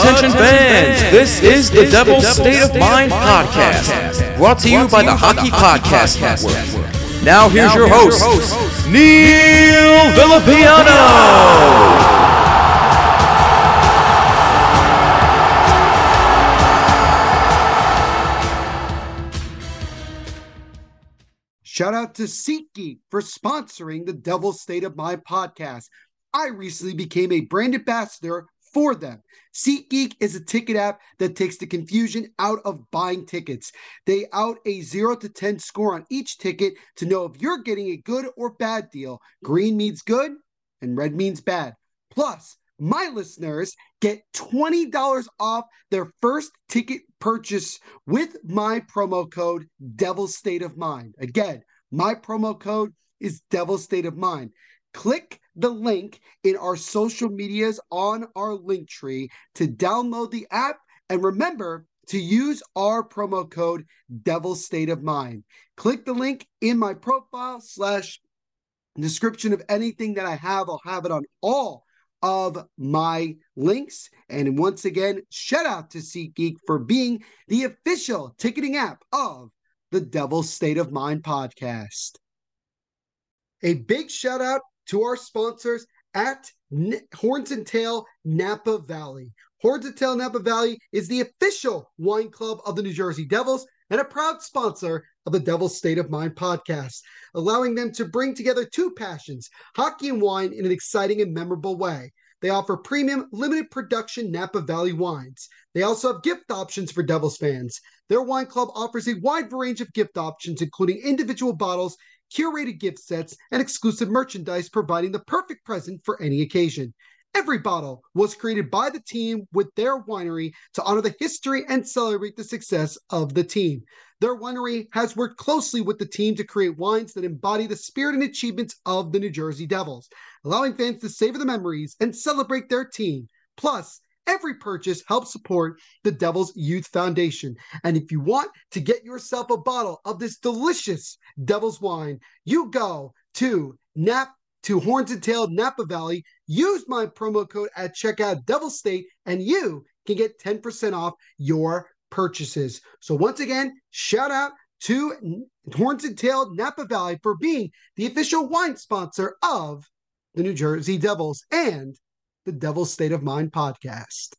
Attention fans, this is the Devil's State of Mind podcast, brought to you by the Hockey Podcast Network. Now here's your host, Neil Villapiano. Shout out to SeatGeek for sponsoring the Devil's State of Mind podcast. I recently became a brand ambassador for them. SeatGeek is a ticket app that takes the confusion out of buying tickets. They out a 0 to 10 score on each ticket to know if you're getting a good or bad deal. Green means good and red means bad. Plus, my listeners get $20 off their first ticket purchase with my promo code Devil State of Mind. Again, my promo code is Devil State of Mind. Click the link in our social medias on our link tree to download the app. And remember to use our promo code devil state of mind. Click the link in my profile slash description of anything that i have. I'll have it on all of my links. And once again shout out to SeatGeek for being the official ticketing app of the devil state of mind podcast. A big shout out to our sponsors at N- Horns and Tail Napa Valley. Horns and Tail Napa Valley is the official wine club of the New Jersey Devils and a proud sponsor of the Devil's State of Mind podcast, allowing them to bring together two passions, hockey and wine, in an exciting and memorable way. They offer premium, limited production Napa Valley wines. They also have gift options for Devils fans. Their wine club offers a wide range of gift options, including individual bottles curated gift sets, and exclusive merchandise, providing the perfect present for any occasion. Every bottle was created by the team with their winery to honor the history and celebrate the success of the team. Their winery has worked closely with the team to create wines that embody the spirit and achievements of the New Jersey Devils, allowing fans to savor the memories and celebrate their team. Plus, Every purchase helps support the Devil's Youth Foundation. And if you want to get yourself a bottle of this delicious Devil's wine, you go to Nap to Horns and Tail Napa Valley. Use my promo code at checkout Devil State, and you can get 10% off your purchases. So once again, shout out to Horns and Tail Napa Valley for being the official wine sponsor of the New Jersey Devils and the Devil's State of Mind podcast.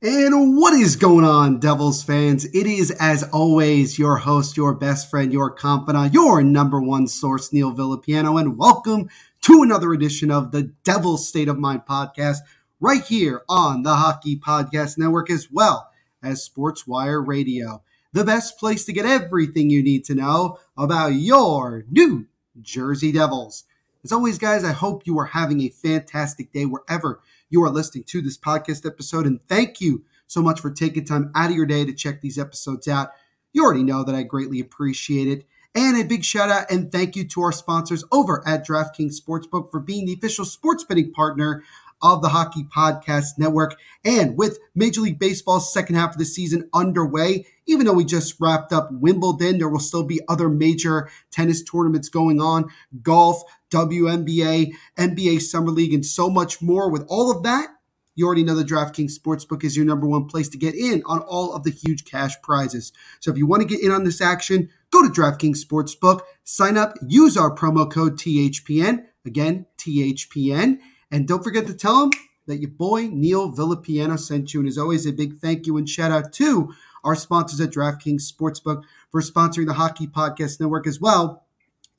And what is going on, Devils fans? It is, as always, your host, your best friend, your confidant, your number one source, Neil Villapiano, and welcome to another edition of the Devil's State of Mind podcast, right here on the Hockey Podcast Network, as well as SportsWire Radio, the best place to get everything you need to know about your New Jersey Devils. As always, guys, I hope you are having a fantastic day wherever you are listening to this podcast episode. And thank you so much for taking time out of your day to check these episodes out. You already know that I greatly appreciate it. And a big shout out and thank you to our sponsors over at DraftKings Sportsbook for being the official sports betting partner of the Hockey Podcast Network. And with Major League Baseball's second half of the season underway, even though we just wrapped up Wimbledon, there will still be other major tennis tournaments going on, golf, WNBA, NBA Summer League, and so much more. With all of that, you already know the DraftKings Sportsbook is your number one place to get in on all of the huge cash prizes. So if you want to get in on this action, go to DraftKings Sportsbook, sign up, use our promo code THPN, again, THPN, and don't forget to tell them that your boy Neil Villapiano sent you. And as always, a big thank you and shout out to our sponsors at DraftKings Sportsbook for sponsoring the Hockey Podcast Network as well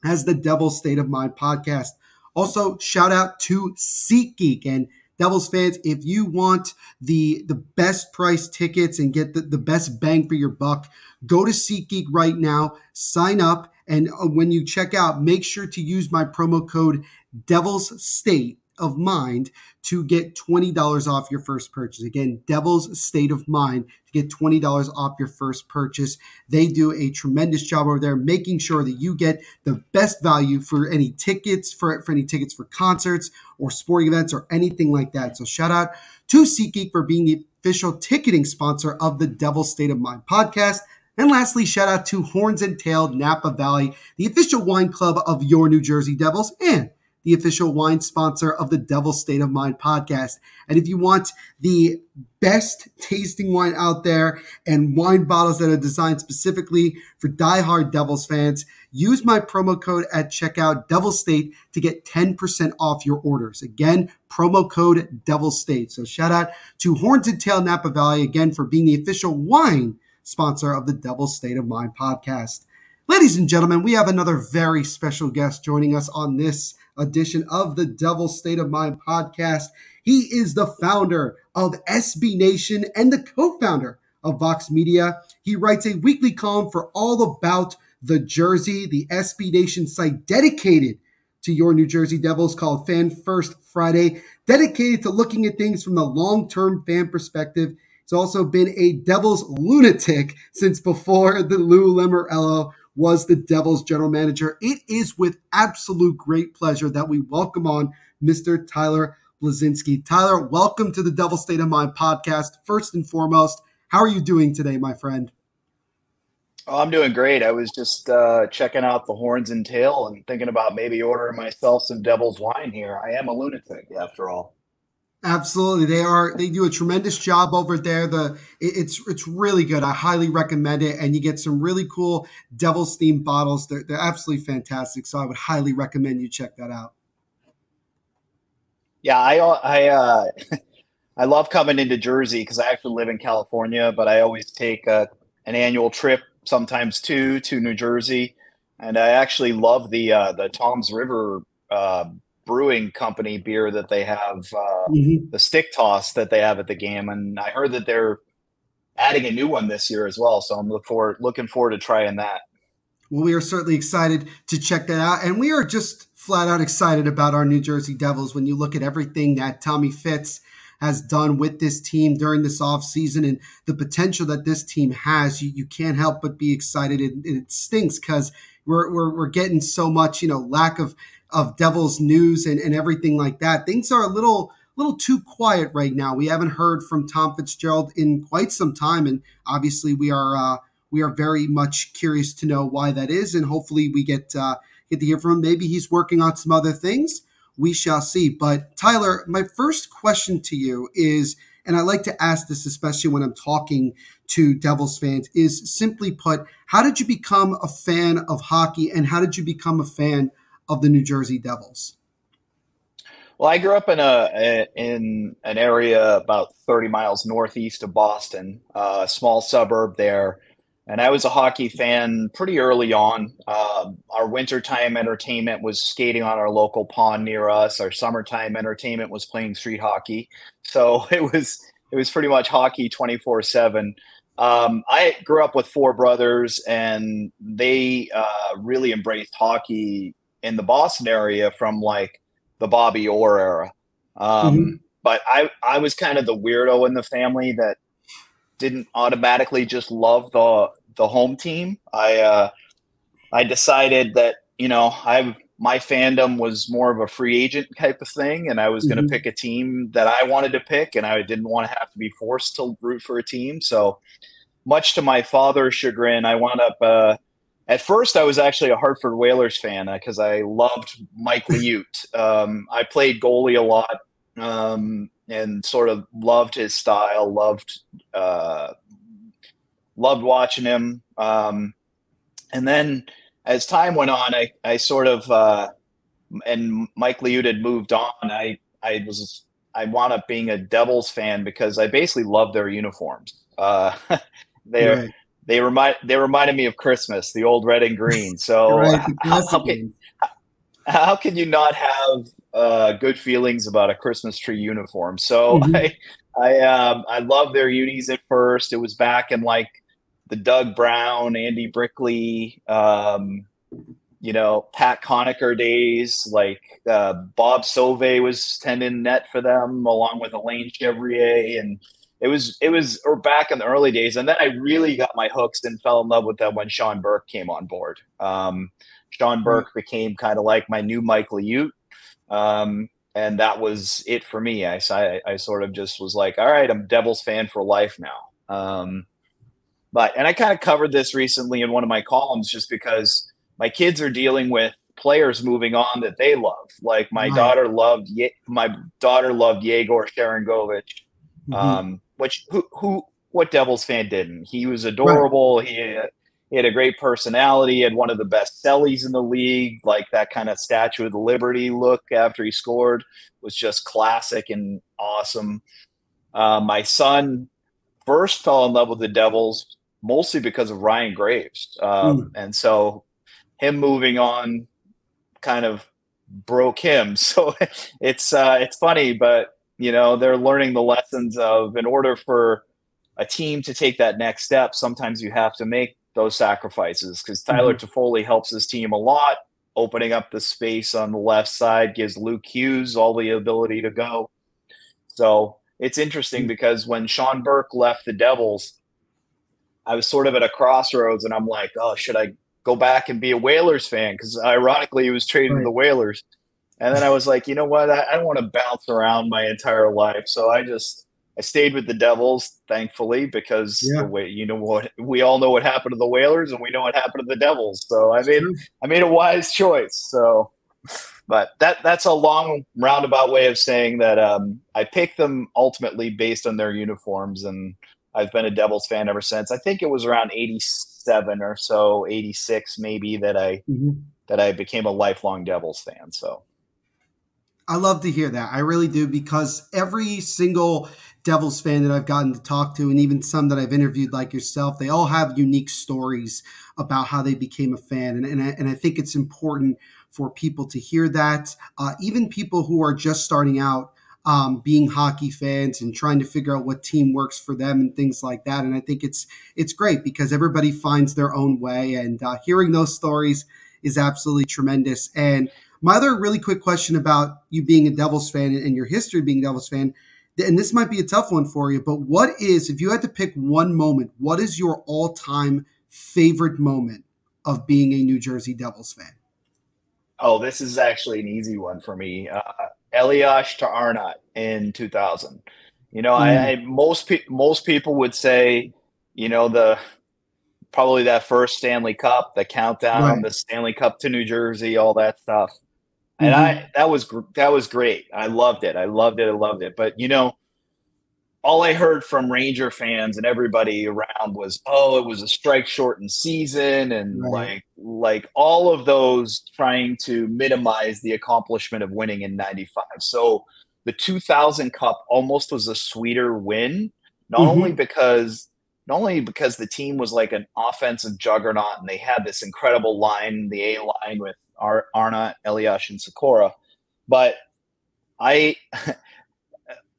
as the Devil's State of Mind podcast. Also, shout out to SeatGeek and Devils fans, if you want the the best price tickets and get the, the best bang for your buck, go to SeatGeek right now, sign up, and uh, when you check out, make sure to use my promo code Devils State of Mind to get $20 off your first purchase. Again, Devil's State of Mind to get $20 off your first purchase. They do a tremendous job over there making sure that you get the best value for any tickets, for, for any tickets for concerts or sporting events or anything like that. So shout out to SeatGeek for being the official ticketing sponsor of the Devil's State of Mind podcast. And lastly, shout out to Horns and Tail Napa Valley, the official wine club of your New Jersey Devils, and the official wine sponsor of the Devil State of Mind podcast. And if you want the best tasting wine out there and wine bottles that are designed specifically for diehard Devils fans, use my promo code at checkout Devil State to get 10% off your orders. Again, promo code Devil State. So shout out to Horns and Tail Napa Valley again for being the official wine sponsor of the Devil State of Mind podcast. Ladies and gentlemen, we have another very special guest joining us on this edition of the Devil State of Mind podcast. He is the founder of SB Nation and the co founder of Vox Media. He writes a weekly column for All About the Jersey, the SB Nation site dedicated to your New Jersey Devils called Fan First Friday, dedicated to looking at things from the long term fan perspective. He's also been a Devils lunatic since before the Lou Lamoriello was the Devils general manager. It is with absolute great pleasure that we welcome on Mr. Tyler Bleszinski. Tyler, welcome to the Devil State of Mind podcast. First and foremost, how are you doing today, my friend? Oh, I'm doing great. I was just uh, checking out the horns and tail and thinking about maybe ordering myself some devil's wine here. I am a lunatic, after all. Absolutely, they are. They do a tremendous job over there. The it, it's it's really good. I highly recommend it, and you get some really cool Devil's themed bottles. They're they're absolutely fantastic. So I would highly recommend you check that out. Yeah, I I uh, I love coming into Jersey because I actually live in California, but I always take a, an annual trip, sometimes two, to New Jersey, and I actually love the uh, the Toms River. Uh, brewing company beer that they have, uh, mm-hmm. the stick toss that they have at the game, and I heard that they're adding a new one this year as well. So I'm look forward looking forward to trying that. Well, we are certainly excited to check that out, and we are just flat out excited about our New Jersey Devils. When you look at everything that Tommy Fitz has done with this team during this offseason and the potential that this team has, you, you can't help but be excited. And, and it stinks because we're, we're, we're getting so much, you know, lack of of Devils news and, and everything like that. Things are a little little too quiet right now. We haven't heard from Tom Fitzgerald in quite some time, and obviously we are uh, we are very much curious to know why that is, and hopefully we get uh, get to hear from him. Maybe he's working on some other things. We shall see. But Tyler, my first question to you is, and I like to ask this especially when I'm talking to Devils fans, is simply put, how did you become a fan of hockey, and how did you become a fan of the New Jersey Devils? Well, I grew up in a in an area about 30 miles northeast of Boston, a small suburb there, and I was a hockey fan pretty early on. Uh, our wintertime entertainment was skating on our local pond near us. Our summertime entertainment was playing street hockey. So it was it was pretty much hockey 24 seven. Um, I grew up with four brothers, and they uh, really embraced hockey in the Boston area from like the Bobby Orr era. Um, mm-hmm. But I, I was kind of the weirdo in the family that didn't automatically just love the the home team. I uh, I decided that you know I my fandom was more of a free agent type of thing, and I was going to pick a team that I wanted to pick, and I didn't want to have to be forced to root for a team. So, much to my father's chagrin, I wound up. Uh, at first, I was actually a Hartford Whalers fan because I loved Mike Liut. Um, I played goalie a lot um, and sort of loved his style. Loved uh, loved watching him. Um, and then as time went on, I, I sort of uh, and Mike Liut had moved on. I I was I wound up being a Devils fan because I basically loved their uniforms. Uh, they're Right. They remind they reminded me of Christmas, the old red and green. So Right, how, how can how can you not have uh, good feelings about a Christmas tree uniform? So Mhm. I I um, I love their unis at first. It was back in like the Doug Brown, Andy Brickley, um, you know, Pat Conacher days. Like uh, Bob Sauve was tending net for them, along with Alain Chevrier, and it was it was or back in the early days. And then I really got my hooks and fell in love with them when Sean Burke came on board. Um, Sean Burke became kind of like my new Mike Liut. Um, and that was it for me. I, I, I sort of just was like, all right, I'm Devils fan for life now. Um, but, and I kind of covered this recently in one of my columns just because my kids are dealing with players moving on that they love. Like my daughter loved, Ye- my daughter loved Yegor Sharangovich, Mhm. um, which who, who, what Devils fan didn't? He was adorable. He, had- he had a great personality. He had one of the best cellies in the league. Like that kind of Statue of the Liberty look after he scored was just classic and awesome. Uh, my son first fell in love with the Devils mostly because of Ryan Graves, um, and so him moving on kind of broke him. So it's uh, it's funny, but you know they're learning the lessons of in order for a team to take that next step, sometimes you have to make those sacrifices because mm-hmm. Tyler Toffoli helps his team a lot, opening up the space on the left side, gives Luke Hughes all the ability to go. So it's interesting mm. because when Sean Burke left the Devils, I was sort of at a crossroads and I'm like, oh, should I go back and be a Whalers fan? Because ironically, he was traded Right. to the Whalers. And then I was like, you know what? I, I don't want to bounce around my entire life. So I just I stayed with the Devils, thankfully, because Yeah. the way you know what we all know what happened to the Whalers and we know what happened to the Devils. So I made. I made a wise choice. So but that that's a long roundabout way of saying that um, I picked them ultimately based on their uniforms and I've been a Devils fan ever since. I think it was around 87 or so, 86 maybe that I Mhm. that I became a lifelong Devils fan. So I love to hear that. I really do because every single Devils fan that I've gotten to talk to, and even some that I've interviewed, like yourself, they all have unique stories about how they became a fan. And, and, I, and I think it's important for people to hear that. Uh, even people who are just starting out um, being hockey fans and trying to figure out what team works for them and things like that. And I think it's it's great because everybody finds their own way. And uh, hearing those stories is absolutely tremendous. And my other really quick question about you being a Devils fan and your history of being a Devils fan, and this might be a tough one for you, but what is, if you had to pick one moment, what is your all time favorite moment of being a New Jersey Devils fan? Oh, this is actually an easy one for me. Uh, Elias to Arnott in 2000. You know, I, I most pe- most people would say, you know, the probably that first Stanley Cup, the countdown, Right. the Stanley Cup to New Jersey, all that stuff. And I that was gr- that was great. I loved it. I loved it. I loved it. But you know, all I heard from Ranger fans and everybody around was, "Oh, it was a strike shortened season," and Right. like like all of those trying to minimize the accomplishment of winning in '95. So the 2000 Cup almost was a sweeter win, not Mhm. only because not only because the team was like an offensive juggernaut and they had this incredible line, the A line with Ar- Arnott, Elias, and Sykora, but I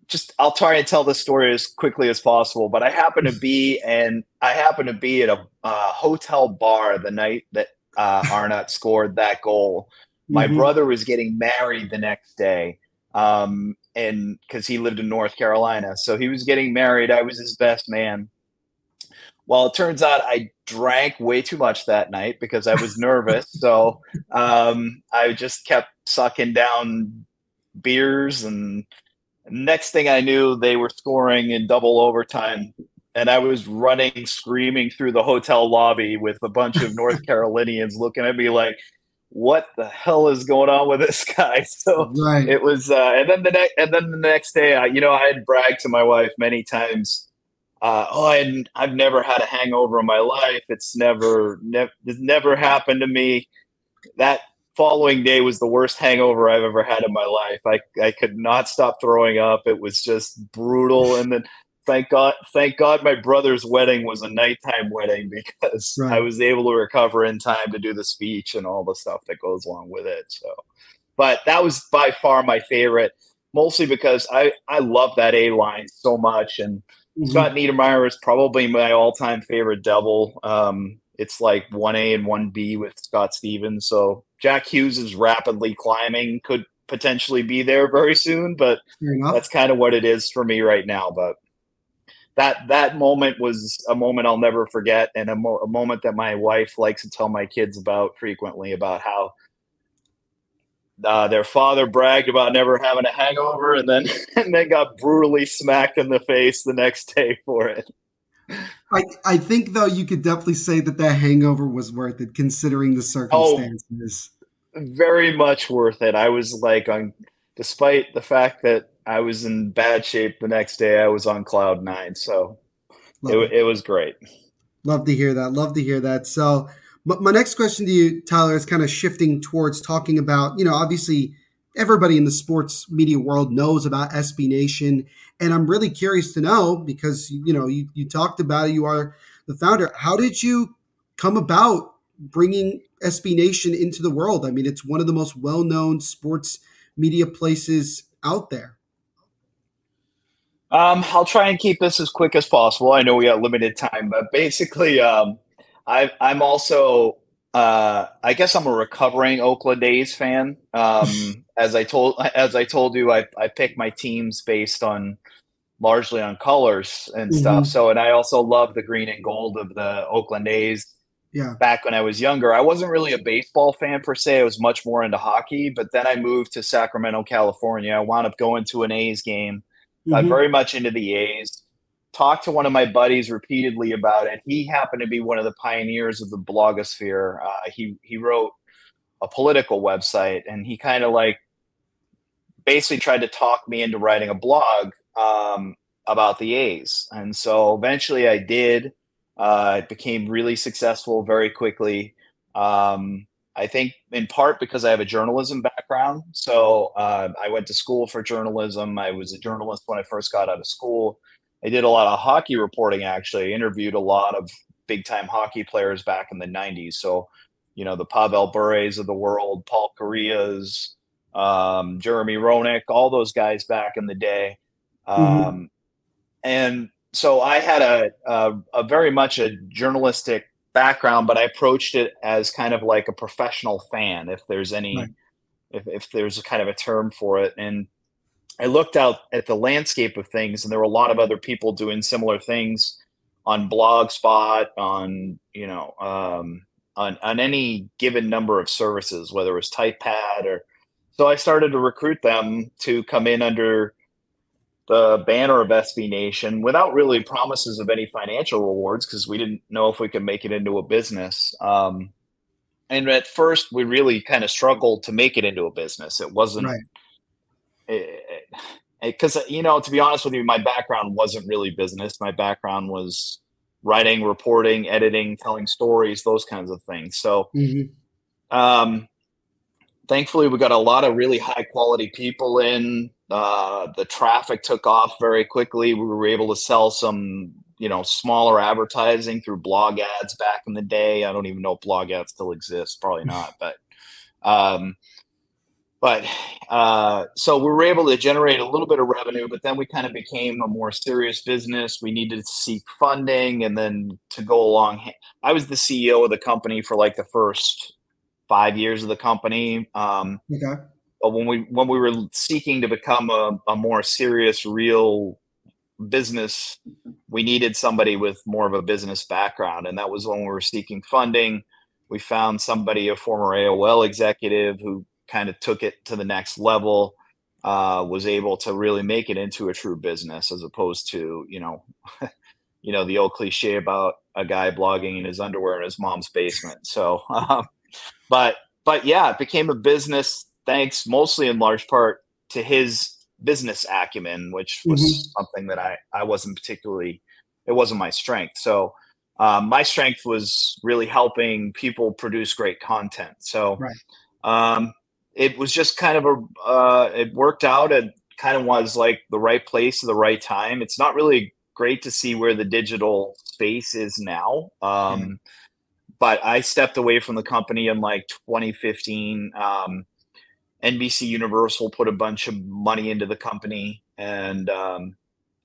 just I'll try and tell this story as quickly as possible. But I happen to be and I happen to be at a uh, hotel bar the night that uh, Arnott scored that goal. My Mhm. brother was getting married the next day, um, and because he lived in North Carolina, so he was getting married. I was his best man. Well, it turns out I drank way too much that night because I was nervous. so um, I just kept sucking down beers. And next thing I knew, they were scoring in double overtime. And I was running, screaming through the hotel lobby with a bunch of North Carolinians looking at me like, what the hell is going on with this guy? So right. it was, uh, and then the next, and then the next day, I, you know, I had bragged to my wife many times uh, oh, I, I've never had a hangover in my life. It's never, ne- it's never happened to me. That following day was the worst hangover I've ever had in my life. I, I could not stop throwing up. It was just brutal. And then thank God, thank God my brother's wedding was a nighttime wedding because right. I was able to recover in time to do the speech and all the stuff that goes along with it. So, but that was by far my favorite, mostly because I, I love that A line so much. And, Mm-hmm. Scott Niedermayer is probably my all-time favorite double. Um, it's like one A and one B with Scott Stevens. So Jack Hughes is rapidly climbing. Could potentially be there very soon, but that's kind of what it is for me right now. But that that moment was a moment I'll never forget, and a, mo- a moment that my wife likes to tell my kids about frequently about how uh, their father bragged about never having a hangover, and then and then got brutally smacked in the face the next day for it. I I think though you could definitely say that that hangover was worth it, considering the circumstances. Oh, very much worth it. I was like on, despite the fact that I was in bad shape the next day, I was on cloud nine. So it, it. it was great. Love to hear that. Love to hear that. So my next question to you, Tyler, is kind of shifting towards talking about, you know, obviously everybody in the sports media world knows about SB Nation. And I'm really curious to know because, you know, you, you talked about it, you are the founder. How did you come about bringing SB Nation into the world? I mean, it's one of the most well known sports media places out there. Um, I'll try and keep this as quick as possible. I know we have limited time, but basically, um, I, I'm also, uh, I guess I'm a recovering Oakland A's fan. Um, as I told, as I told you, I, I pick my teams based on largely on colors and mm-hmm. stuff. So, and I also love the green and gold of the Oakland A's. Yeah. Back when I was younger, I wasn't really a baseball fan per se. I was much more into hockey. But then I moved to Sacramento, California. I wound up going to an A's game. Got mm-hmm. very much into the A's talked to one of my buddies repeatedly about it. He happened to be one of the pioneers of the blogosphere. Uh, he he wrote a political website, and he kind of like basically tried to talk me into writing a blog um, about the A's. And so eventually, I did. Uh, it became really successful very quickly. Um, I think in part because I have a journalism background. So uh, I went to school for journalism. I was a journalist when I first got out of school. I did a lot of hockey reporting actually. I interviewed a lot of big time hockey players back in the 90s. So, you know, the Pavel Bures of the world, Paul Kariya's, um, Jeremy Roenick, all those guys back in the day. Mm-hmm. Um, mm-hmm. And so I had a, a, a very much a journalistic background, but I approached it as kind of like a professional fan, if there's any, right. if, if there's a kind of a term for it. And I looked out at the landscape of things, and there were a lot of other people doing similar things on Blogspot, on you know, um, on on any given number of services, whether it was TypePad or. So I started to recruit them to come in under the banner of SB Nation without really promises of any financial rewards because we didn't know if we could make it into a business. Um, and at first, we really kind of struggled to make it into a business. It wasn't. Right because you know to be honest with you my background wasn't really business. My background was writing reporting editing telling stories those kinds of things. So mm-hmm. um, thankfully we got a lot of really high quality people in. Uh, the traffic took off very quickly. We were able to sell some you know smaller advertising through blog ads back in the day. I don't even know if blog ads still exist. Probably not but um, but uh, so we were able to generate a little bit of revenue, but then we kind of became a more serious business. We needed to seek funding, and then to go along, I was the CEO of the company for like the first five years of the company. Um, okay. But when we when we were seeking to become a, a more serious, real business, we needed somebody with more of a business background. And that was when we were seeking funding. We found somebody, a former AOL executive who kind of took it to the next level, uh, was able to really make it into a true business as opposed to, you know, you know, the old cliche about a guy blogging in his underwear in his mom's basement. So, um, but, but yeah, it became a business thanks mostly in large part to his business acumen, which was mm-hmm. something that I, I wasn't particularly, it wasn't my strength. So um, my strength was really helping people produce great content. So right. um, it was just kind of a, uh, it worked out. It kind of was like the right place at the right time. It's not really great to see where the digital space is now. Um, mm-hmm. But I stepped away from the company in like 2015. Um, NBC Universal put a bunch of money into the company, and um,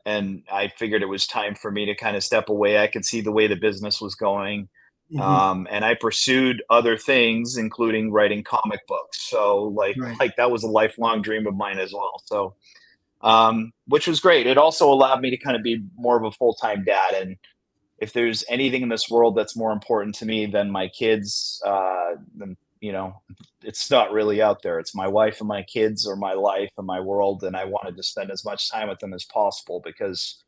and I figured it was time for me to kind of step away. I could see the way the business was going, mm-hmm. um, and I pursued other things, including writing comic books. So like right. like that was a lifelong dream of mine as well. So, um, which was great. It also allowed me to kind of be more of a full time dad and if there's anything in this world that's more important to me than my kids, uh, then you know, it's not really out there. It's my wife and my kids or my life and my world. And I wanted to spend as much time with them as possible because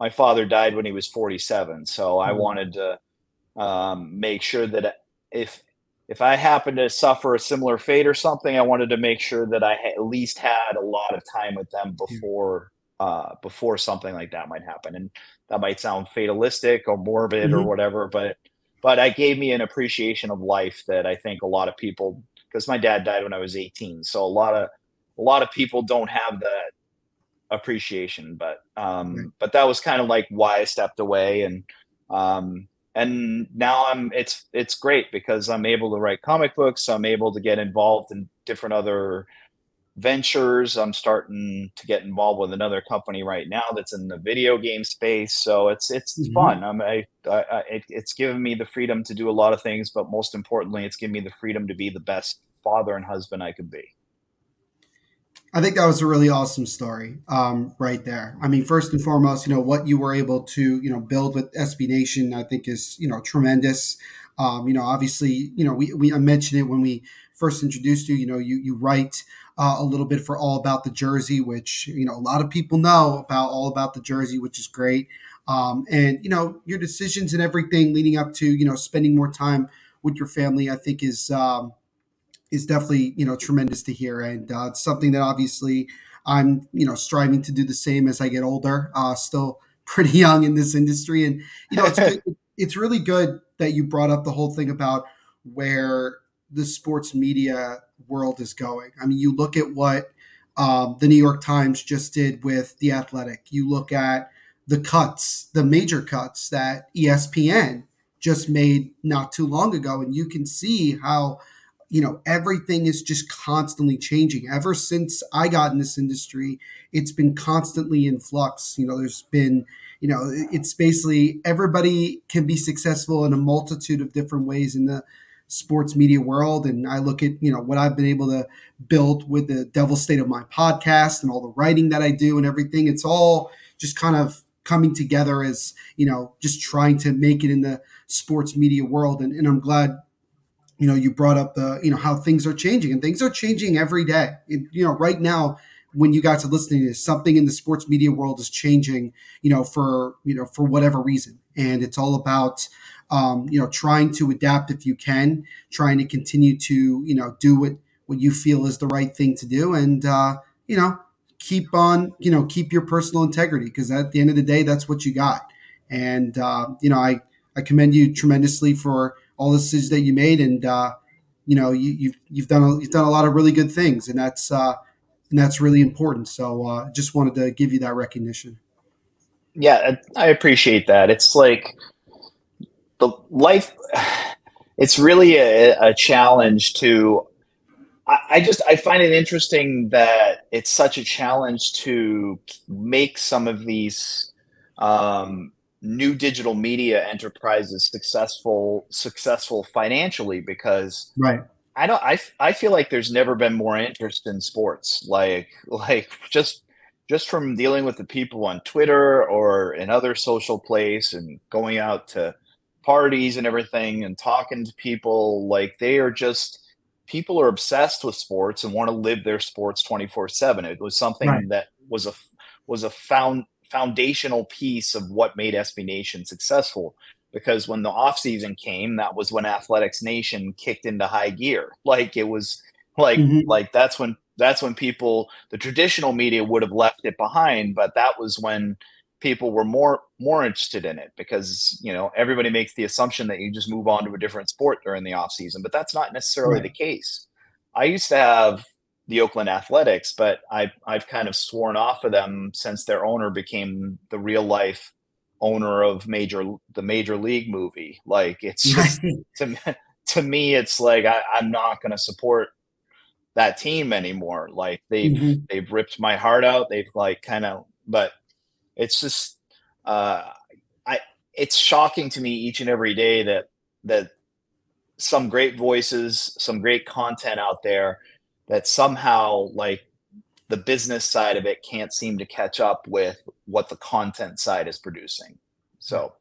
my father died when he was 47. So I mm-hmm. wanted to um, make sure that if, if I happened to suffer a similar fate or something, I wanted to make sure that I at least had a lot of time with them before, uh, before something like that might happen. And that might sound fatalistic or morbid mm-hmm. or whatever, but but I gave me an appreciation of life that I think a lot of people because my dad died when I was 18 so a lot of a lot of people don't have that appreciation but um but that was kind of like why I stepped away and um and now I'm it's it's great because I'm able to write comic books I'm able to get involved in different other ventures. I'm starting to get involved with another company right now that's in the video game space. So it's it's mm-hmm. fun. I'm I, I, it, it's given me the freedom to do a lot of things, but most importantly, it's given me the freedom to be the best father and husband I could be. I think that was a really awesome story, um, right there. I mean, first and foremost, you know what you were able to you know build with SB Nation, I think is you know tremendous. Um, you know, obviously, you know we, we I mentioned it when we first introduced you. You know, you you write uh, a little bit for All About the Jersey, which you know a lot of people know about All About the Jersey, which is great. Um, and you know your decisions and everything leading up to you know spending more time with your family, I think is um, is definitely you know tremendous to hear, and uh, it's something that obviously I'm you know striving to do the same as I get older. Uh, still pretty young in this industry, and you know it's good, it's really good that you brought up the whole thing about where the sports media world is going. I mean, you look at what um, the New York Times just did with The Athletic, you look at the cuts, the major cuts that ESPN just made not too long ago, and you can see how you know everything is just constantly changing ever since i got in this industry it's been constantly in flux you know there's been you know it's basically everybody can be successful in a multitude of different ways in the sports media world. And I look at, you know, what I've been able to build with the Devil State of my podcast and all the writing that I do and everything. It's all just kind of coming together as, you know, just trying to make it in the sports media world. And, and I'm glad, you know, you brought up the, you know, how things are changing and things are changing every day. It, you know, right now, when you guys are listening to this, something in the sports media world is changing, you know, for, you know, for whatever reason. And it's all about, um, you know, trying to adapt if you can, trying to continue to, you know, do what, what you feel is the right thing to do. And, uh, you know, keep on, you know, keep your personal integrity because at the end of the day, that's what you got. And, uh, you know, I, I commend you tremendously for all the decisions that you made. And, uh, you know, you, have you've, you've done, a, you've done a lot of really good things and that's, uh, and that's really important. So, uh, just wanted to give you that recognition. Yeah, I appreciate that. It's like, the life it's really a, a challenge to I, I, just i find it interesting that it's such a challenge to make some of these um, new digital media enterprises successful successful financially because right i don't i, I feel like there's never been more interest in sports like like just just from dealing with the people on Twitter or in other social place and going out to parties and everything and talking to people, like they are just people are obsessed with sports and want to live their sports 24/7. It was something right. that was a was a found foundational piece of what made SB Nation successful because when the off season came, that was when Athletics Nation kicked into high gear. Like it was like mm-hmm. like that's when that's when people the traditional media would have left it behind, but that was when people were more more interested in it because you know everybody makes the assumption that you just move on to a different sport during the off season, but that's not necessarily right. the case. I used to have the Oakland Athletics, but I I've kind of sworn off of them since their owner became the real life owner of major the major league movie. Like it's just to to me, it's like I, I'm not going to support that team anymore. Like they've mm-hmm. they've ripped my heart out. They've like kind of, but it's just uh, I it's shocking to me each and every day that that some great voices, some great content out there that somehow like the business side of it can't seem to catch up with what the content side is producing. So.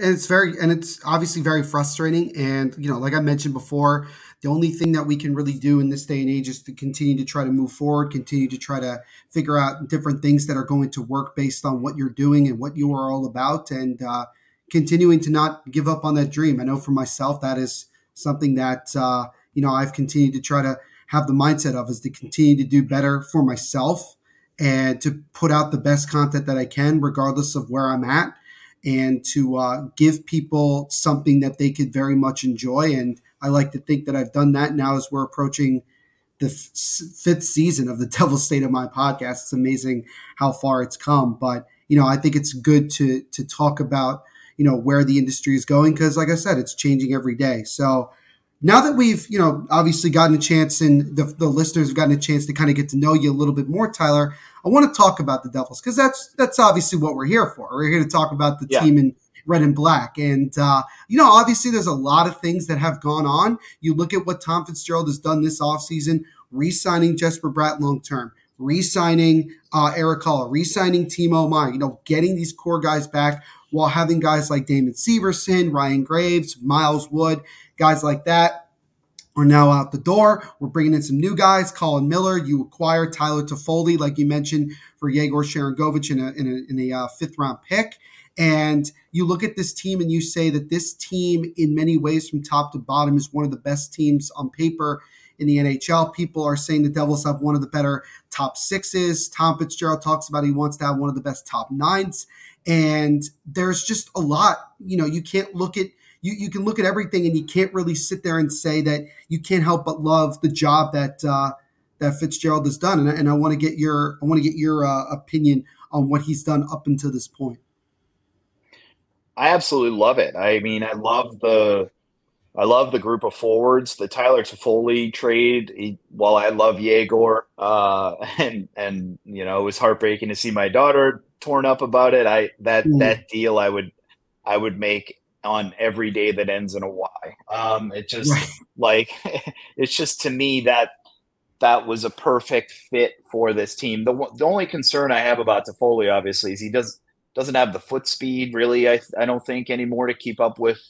And it's very and it's obviously very frustrating. And you know like i mentioned before the only thing that we can really do in this day and age is to continue to try to move forward continue to try to figure out different things that are going to work based on what you're doing and what you are all about and uh, continuing to not give up on that dream. I know for myself that is something that uh, you know i've continued to try to have the mindset of is to continue to do better for myself and to put out the best content that i can regardless of where i'm at and to uh, give people something that they could very much enjoy. And I like to think that I've done that now as we're approaching the f- fifth season of the Devil's State of My podcast. It's amazing how far it's come. But, you know, I think it's good to, to talk about, you know, where the industry is going because, like I said, it's changing every day. So, now that we've you know obviously gotten a chance and the, the listeners have gotten a chance to kind of get to know you a little bit more tyler i want to talk about the devils because that's that's obviously what we're here for. We're here to talk about the yeah. team in red and black. And uh, you know obviously there's a lot of things that have gone on. You look at what tom fitzgerald has done this offseason re-signing jesper bratt long term re-signing uh, Erik Haula, re-signing Timo Meier, you know, getting these core guys back while having guys like Damon Severson, Ryan Graves, Miles Wood, guys like that are now out the door. We're bringing in some new guys. Colin Miller, you acquire Tyler Toffoli, like you mentioned, for Yegor Sharangovich in a, in a, in a uh, fifth round pick. And you look at this team and you say that this team, in many ways, from top to bottom, is one of the best teams on paper in the NHL. People are saying the Devils have one of the better top sixes. Tom Fitzgerald talks about he wants to have one of the best top nines. And there's just a lot, you know, you can't look at you, you can look at everything and you can't really sit there and say that you can't help but love the job that uh, that Fitzgerald has done. And, and I want to get your I want to get your uh, opinion on what he's done up until this point. I absolutely love it. I mean, I love the I love the group of forwards. The Tyler Toffoli trade, he, while I love Yegor, uh, and and you know it was heartbreaking to see my daughter torn up about it. I that mm. that deal I would I would make on every day that ends in a Y. Um, it just right. like it's just to me that that was a perfect fit for this team. The the only concern I have about Toffoli, obviously, is he does doesn't have the foot speed really. I I don't think anymore to keep up with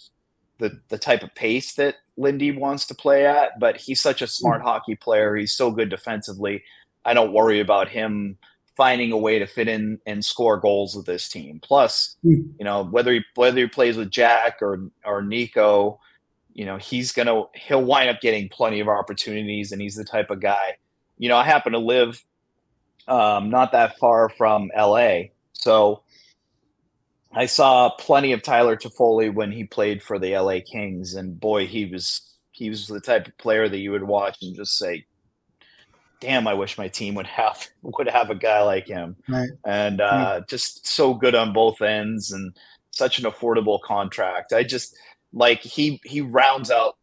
the the type of pace that Lindy wants to play at. But he's such a smart mm hockey player. He's so good defensively. I don't worry about him finding a way to fit in and score goals with this team. Plus, mm. you know, whether he whether he plays with Jack or or Nico, you know, he's gonna he'll wind up getting plenty of opportunities, and he's the type of guy. You know, I happen to live um, not that far from LA, so I saw plenty of Tyler Toffoli when he played for the LA Kings, and boy, he was he was the type of player that you would watch and just say, damn, I wish my team would have would have a guy like him. Right. And uh, just so good on both ends and such an affordable contract. I just like he he rounds out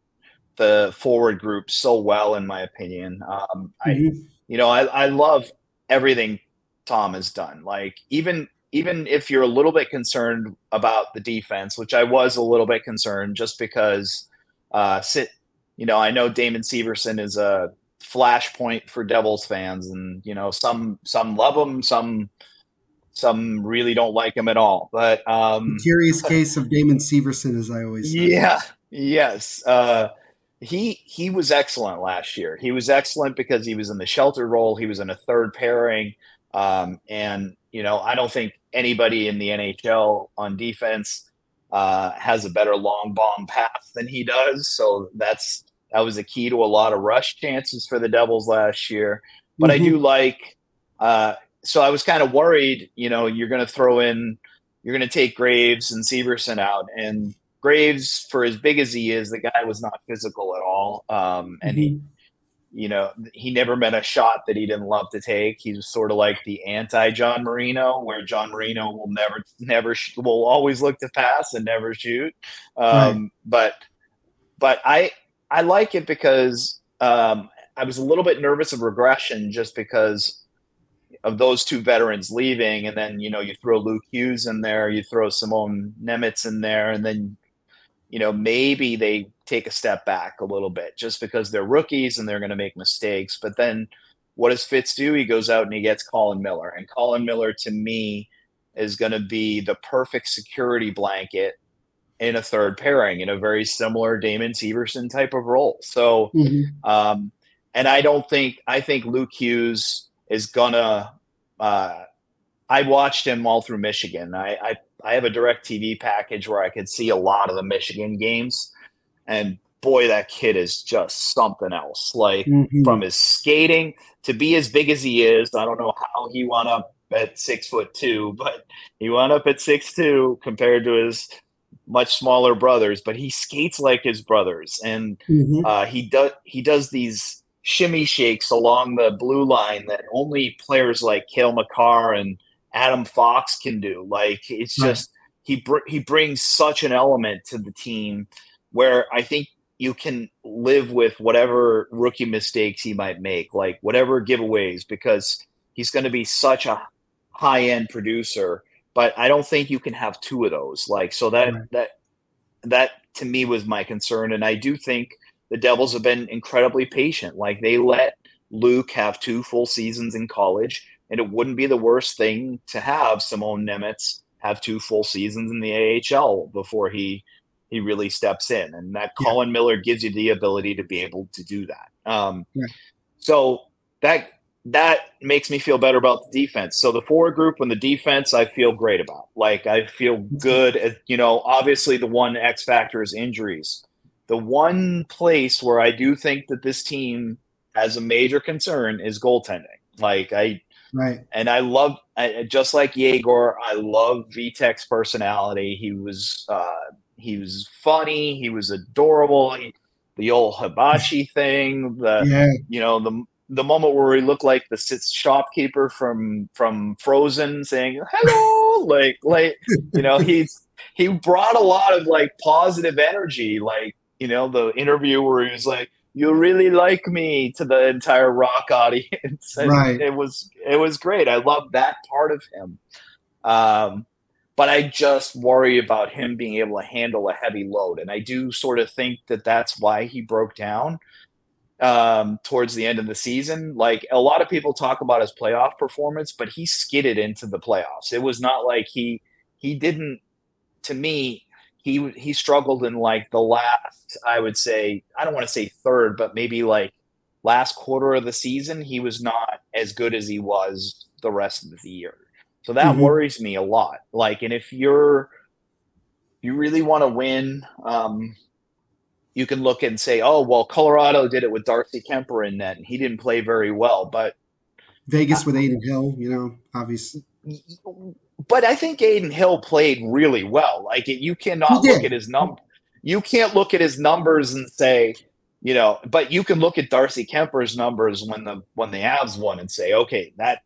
the forward group so well, in my opinion. Um, mm-hmm. I you know I, I love everything Tom has done. Like even even if you're a little bit concerned about the defense, which I was a little bit concerned, just because uh, sit. You know, I know Damon Severson is a flashpoint for Devils fans, and you know some some love him, some some really don't like him at all. But um, curious case of Damon Severson, as I always say. Yeah, yes. Uh, he he was excellent last year. He was excellent because he was in the shelter role. He was in a third pairing, um, and you know I don't think anybody in the NHL on defense uh, has a better long bomb path than he does. So that's that was a key to a lot of rush chances for the Devils last year. But mm-hmm. I do like. Uh, so I was kind of worried. You know, you're going to throw in, you're going to take Graves and Severson out, and Graves, for as big as he is, the guy was not physical at all, um, and mm-hmm. he. You know, he never met a shot that he didn't love to take. He was sort of like the anti John Marino, where John Marino will never, never, will always look to pass and never shoot. Um, right. But, but I, I like it because um, I was a little bit nervous of regression just because of those two veterans leaving, and then you know you throw Luke Hughes in there, you throw Simon Nemec in there, and then you know maybe they take a step back a little bit just because they're rookies and they're going to make mistakes. But then what does Fitz do? He goes out and he gets Colin Miller, and Colin Miller to me is going to be the perfect security blanket in a third pairing in a very similar Damon Severson type of role. So, mm-hmm. um, and I don't think I think Luke Hughes is gonna. Uh, I watched him all through Michigan. I, I I have a DirecTV package where I could see a lot of the Michigan games, and boy, that kid is just something else. Like mm-hmm. from his skating to be as big as he is, I don't know how he wound up at six foot two, but he wound up at six two compared to his much smaller brothers, but he skates like his brothers, and mm-hmm. uh, he does he does these shimmy shakes along the blue line that only players like Cale Makar and Adam Fox can do. Like it's just he br- he brings such an element to the team where I think you can live with whatever rookie mistakes he might make, like whatever giveaways, because he's going to be such a high end producer but I don't think you can have two of those. Like so that right. that that to me was my concern, and I do think the Devils have been incredibly patient. Like they let Luke have two full seasons in college, and it wouldn't be the worst thing to have Simone Nemec have two full seasons in the AHL before he he really steps in, and that yeah. Colin Miller gives you the ability to be able to do that. Um, right. So that that makes me feel better about the defense. So the forward group and the defense, I feel great about. Like I feel good. At, you know, obviously the one X factor is injuries. The one place where I do think that this team has a major concern is goaltending. Like I, right, and I love I, just like Yegor. I love Vitek's personality. He was uh, he was funny. He was adorable. He, the old hibachi thing, the yeah. you know the the moment where he looked like the shopkeeper from from Frozen saying hello, like like you know he's he brought a lot of like positive energy, like you know the interview where he was like you really like me to the entire rock audience and right. it was it was great i love that part of him um, but i just worry about him being able to handle a heavy load and i do sort of think that that's why he broke down um, towards the end of the season. Like a lot of people talk about his playoff performance, but he skidded into the playoffs. It was not like he he didn't. To me, he he struggled in like the last. I would say I don't want to say third, but maybe like last quarter of the season. He was not as good as he was the rest of the year. So that mm-hmm. worries me a lot. Like, and if you're you really want to win, um, you can look and say, oh, well, Colorado did it with Darcy Kuemper in net, and he didn't play very well. But Vegas uh, with Adin Hill, you know, obviously. But I think Adin Hill played really well. Like you cannot look at his number. You can't look at his numbers and say, you know, but you can look at Darcy Kuemper's numbers when the when the Avs won and say, okay, that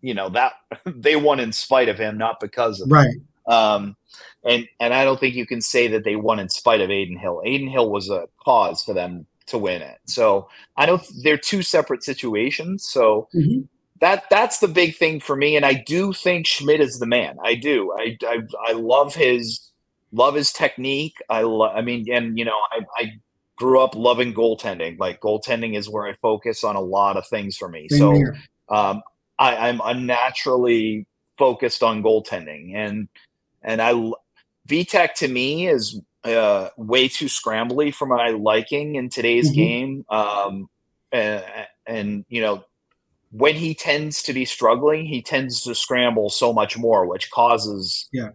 you know that they won in spite of him, not because of right. Him. Um, and and I don't think you can say that they won in spite of Adin Hill. Adin Hill was a cause for them to win it. So I know they're two separate situations. So mm-hmm. That that's the big thing for me. And I do think Schmid is the man. I do. I I, I love his love his technique. I love. I mean, and you know, I, I grew up loving goaltending. Like goaltending is where I focus on a lot of things for me. Same so um, I, I'm unnaturally focused on goaltending, and and I Vitek to me is uh, way too scrambly for my liking in today's Mhm. game. Um, and, and you know when he tends to be struggling, he tends to scramble so much more, which causes Yeah.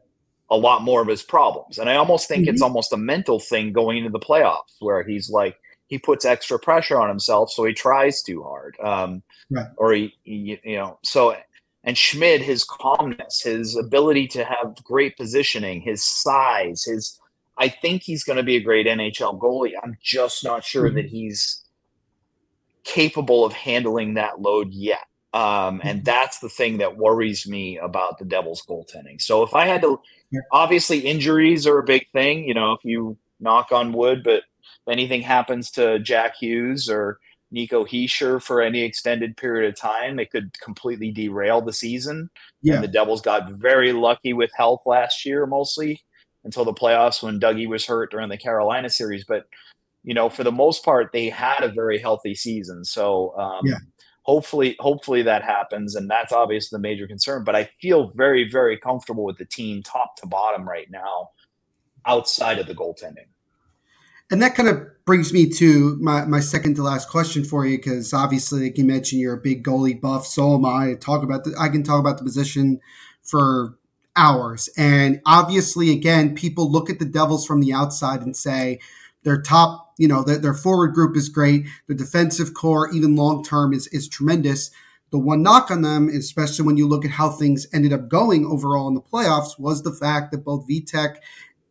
a lot more of his problems. And I almost think it's Mhm. almost a mental thing going into the playoffs where he's like he puts extra pressure on himself, so he tries too hard. Um, Right. Or he, he, you know, so and Schmid, his calmness, his ability to have great positioning, his size, his I think he's going to be a great NHL goalie. I'm just not sure Mhm. that he's capable of handling that load yet. Um, and Mhm. that's the thing that worries me about the Devils goaltending. So if I had to, obviously injuries are a big thing. You know, if you knock on wood, but if anything happens to Jack Hughes or Nico Hischier for any extended period of time, it could completely derail the season. Yeah. And the Devils got very lucky with health last year, mostly until the playoffs when Dougie was hurt during the Carolina series. But you know, for the most part, they had a very healthy season. So um, Yeah. hopefully, hopefully that happens, and that's obviously the major concern. But I feel very, very comfortable with the team, top to bottom, right now, outside of the goaltending. And that kind of brings me to my, my second to last question for you, because obviously, like you mentioned, you're a big goalie buff. So am I. Talk about the, I can talk about the position for hours. And obviously, again, people look at the Devils from the outside and say their top, you know, their, their forward group is great. The defensive core, even long term, is is tremendous. The one knock on them, especially when you look at how things ended up going overall in the playoffs, was the fact that both Vitek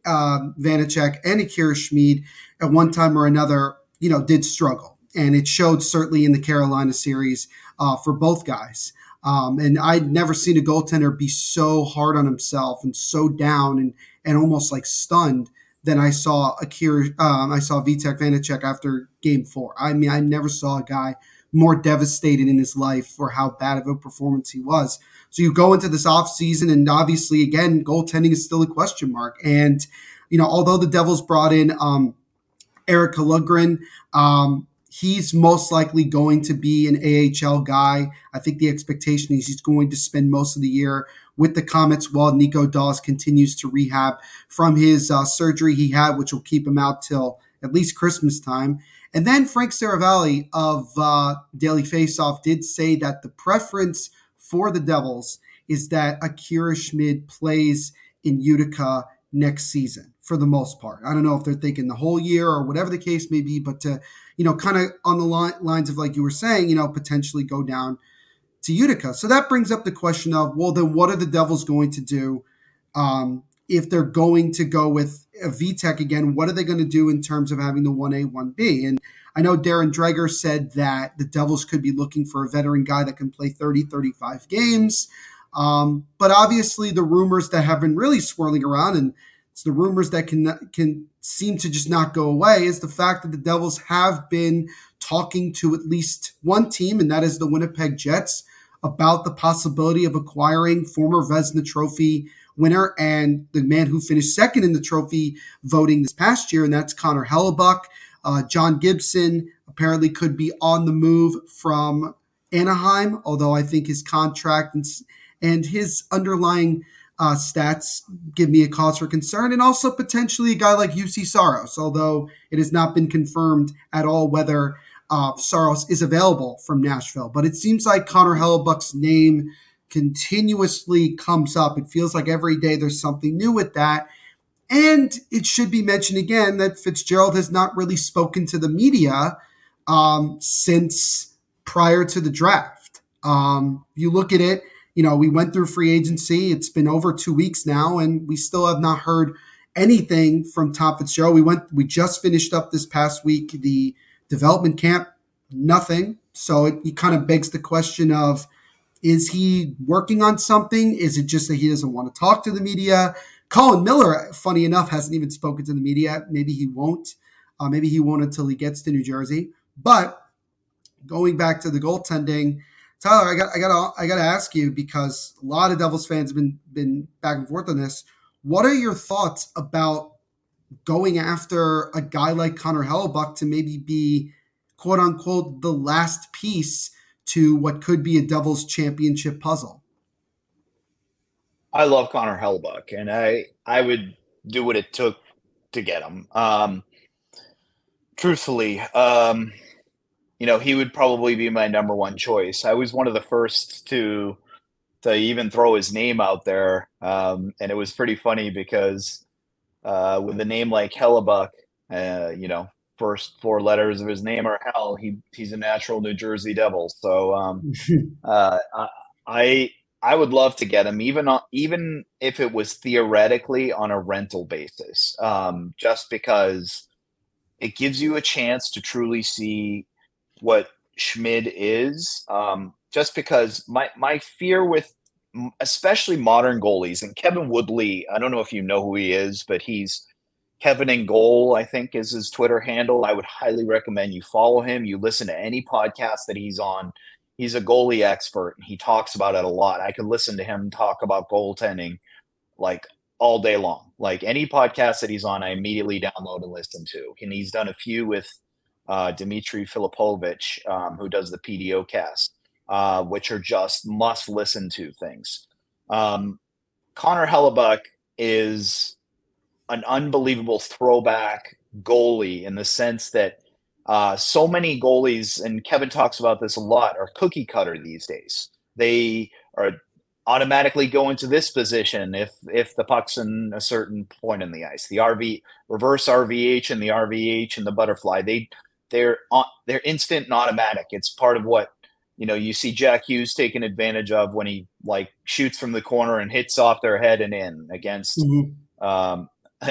uh, Vanecek and Akira Schmid at one time or another, you know, did struggle. And it showed certainly in the Carolina series uh, for both guys. Um, and I'd never seen a goaltender be so hard on himself and so down and, and almost like stunned than I saw Akira, um, I saw Vitek Vanecek after game four. I mean, I never saw a guy more devastated in his life for how bad of a performance he was. So you go into this offseason, and obviously, again, goaltending is still a question mark. And, you know, although the Devils brought in um, Eric Lundgren, um, he's most likely going to be an AHL guy. I think the expectation is he's going to spend most of the year with the Comets while Nico Dawes continues to rehab from his uh, surgery he had, which will keep him out till at least Christmas time. And then Frank Seravalli of uh, Daily Faceoff did say that the preference for the Devils is that Akira Schmid plays in Utica next season for the most part. I don't know if they're thinking the whole year or whatever the case may be, but to, you know, kind of on the line, lines of like you were saying, you know, potentially go down to Utica. So that brings up the question of, well, then what are the Devils going to do um, if they're going to go with a Vitek again? What are they going to do in terms of having the 1A, 1B? And I know Darren Dreger said that the Devils could be looking for a veteran guy that can play 30, 35 games. Um, but obviously, the rumors that have been really swirling around, and it's the rumors that can can seem to just not go away, is the fact that the Devils have been talking to at least one team, and that is the Winnipeg Jets, about the possibility of acquiring former Vezina Trophy winner and the man who finished second in the trophy voting this past year, and that's Connor Hellebuyck. Uh, John Gibson apparently could be on the move from Anaheim, although I think his contract and, and his underlying uh, stats give me a cause for concern, and also potentially a guy like Juuse Saros, although it has not been confirmed at all whether uh, Saros is available from Nashville. But it seems like Connor Hellebuyck's name continuously comes up. It feels like every day there's something new with that. And it should be mentioned again that Fitzgerald has not really spoken to the media um, since prior to the draft. Um, you look at it, you know, we went through free agency. It's been over two weeks now, and we still have not heard anything from Tom Fitzgerald. We went, we just finished up this past week the development camp, nothing. So it, it kind of begs the question of, is he working on something? Is it just that he doesn't want to talk to the media? Colin Miller, funny enough, hasn't even spoken to the media. Maybe he won't. Uh, maybe he won't until he gets to New Jersey. But going back to the goaltending, Tyler, I got I got I got to ask you because a lot of Devils fans have been been back and forth on this. What are your thoughts about going after a guy like Connor Hellebuyck to maybe be quote unquote the last piece to what could be a Devils championship puzzle. I love Connor Hellebuyck, and I I would do what it took to get him. Um, truthfully, um, you know, he would probably be my number one choice. I was one of the first to to even throw his name out there, um, and it was pretty funny because uh, with a name like Hellebuyck, uh, you know, first four letters of his name are Hell. He he's a natural New Jersey Devil. So um, uh, I I would love to get him, even on, even if it was theoretically on a rental basis, um, just because it gives you a chance to truly see what Schmid is. Um, just because my my fear with especially modern goalies and Kevin Woodley, I don't know if you know who he is, but he's Kevin in goal, I think is his Twitter handle. I would highly recommend you follow him. You listen to any podcast that he's on. He's a goalie expert. And he talks about it a lot. I could listen to him talk about goaltending like all day long. Like any podcast that he's on, I immediately download and listen to. And he's done a few with uh, Filipovic, um, who does the PDO cast, uh, which are just must listen to things. Um, Connor Hellebuyck is an unbelievable throwback goalie in the sense that uh, so many goalies, and Kevin talks about this a lot, are cookie cutter these days. They are automatically go into this position if if the puck's in a certain point in the ice. The RV reverse RVH and the RVH and the butterfly. They they're on, they're instant and automatic. It's part of what you know you see Jack Hughes taking advantage of when he like shoots from the corner and hits off their head and in against mm-hmm. um,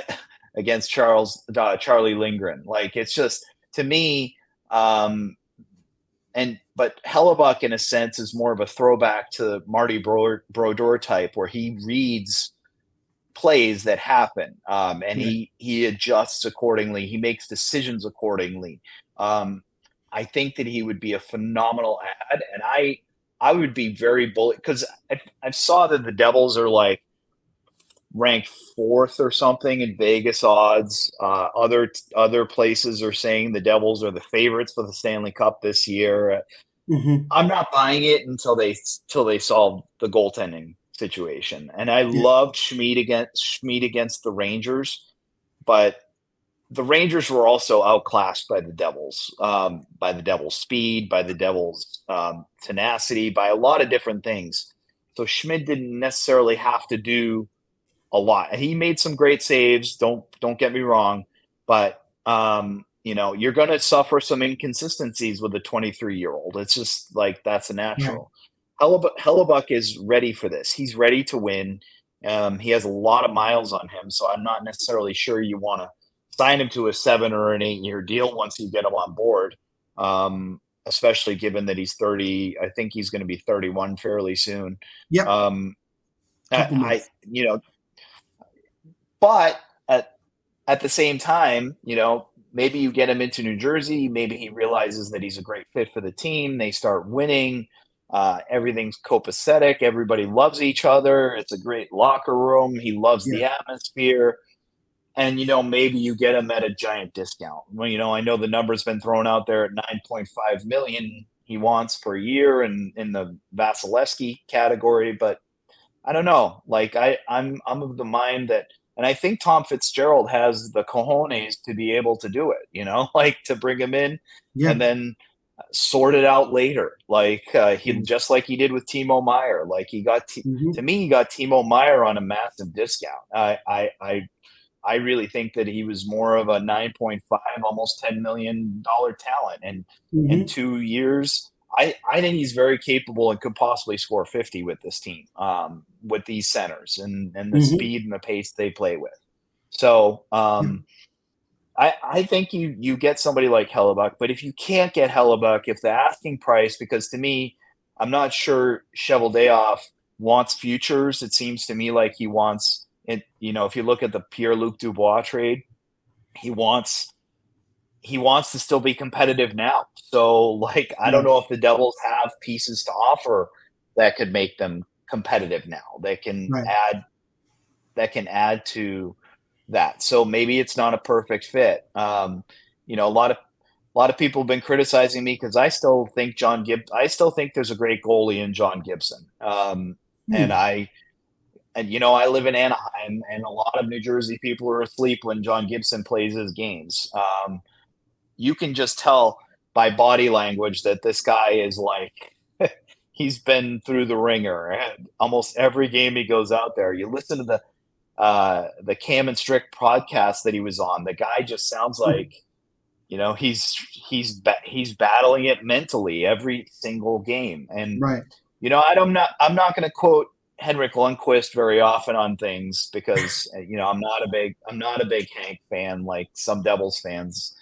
against Charles uh, Charlie Lindgren. Like it's just to me, um, and but Hellebuyck in a sense is more of a throwback to Marty Brodeur type, where he reads plays that happen um, and he he adjusts accordingly. He makes decisions accordingly. Um, I think that he would be a phenomenal ad, and I I would be very bullish because I, I saw that the Devils are like ranked fourth or something in Vegas odds. Uh, other other places are saying the Devils are the favorites for the Stanley Cup this year. Mm-hmm. I'm not buying it until they until they solve the goaltending situation. And I yeah. loved Schmid against Schmid against the Rangers, but the Rangers were also outclassed by the Devils, um, by the Devils' speed, by the Devils' um, tenacity, by a lot of different things. So Schmid didn't necessarily have to do a lot. He made some great saves. Don't don't get me wrong, but um, you know you're going to suffer some inconsistencies with a 23 year old. It's just like that's a natural. Yeah. Hellebuyck, Hellebuyck is ready for this. He's ready to win. Um, he has a lot of miles on him, so I'm not necessarily sure you want to sign him to a seven or an eight year deal once you get him on board. Um, especially given that he's 30, I think he's going to be 31 fairly soon. Yeah. Um, I, I, you know, but at at the same time, you know, maybe you get him into New Jersey. Maybe he realizes that he's a great fit for the team. They start winning. Uh, everything's copacetic. Everybody loves each other. It's a great locker room. He loves yeah. the atmosphere and you know maybe you get him at a giant discount. Well, you know I know the number's been thrown out there at 9.5 million he wants per year and in the Vasilevskiy category, but I don't know. Like I I'm I'm of the mind that and I think Tom Fitzgerald has the cojones to be able to do it, you know, like to bring him in yeah. and then sort it out later. Like uh, he mm-hmm. just like he did with Timo Meier. Like he got t- mm-hmm. to me, he got Timo Meier on a massive discount. I I I I really think that he was more of a 9.5, almost 10 million dollar talent. And mm-hmm. in two years, I, I think he's very capable and could possibly score 50 with this team, um, with these centers and, and the mm-hmm. speed and the pace they play with. So um, I, I think you you get somebody like Hellebuyck, but if you can't get Hellebuyck, if the asking price, because to me, I'm not sure Cheveldayoff wants futures. It seems to me like he wants it, you know, if you look at the Pierre Luc Dubois trade, he wants he wants to still be competitive now. So, like, I don't know if the Devils have pieces to offer that could make them competitive now. That can right. add that can add to that. So maybe it's not a perfect fit. Um, you know, a lot of a lot of people have been criticizing me because I still think John Gib. I still think there's a great goalie in John Gibson. Um, hmm. And I, and you know, I live in Anaheim, and a lot of New Jersey people are asleep when John Gibson plays his games. Um, you can just tell by body language that this guy is like he's been through the ringer. Almost every game he goes out there. You listen to the uh, the Cam and Strick podcast that he was on. The guy just sounds hmm. like you know he's he's ba- he's battling it mentally every single game. And right. you know I don't not I'm not going to quote Henrik Lundqvist very often on things because you know I'm not a big I'm not a big Hank fan like some Devils fans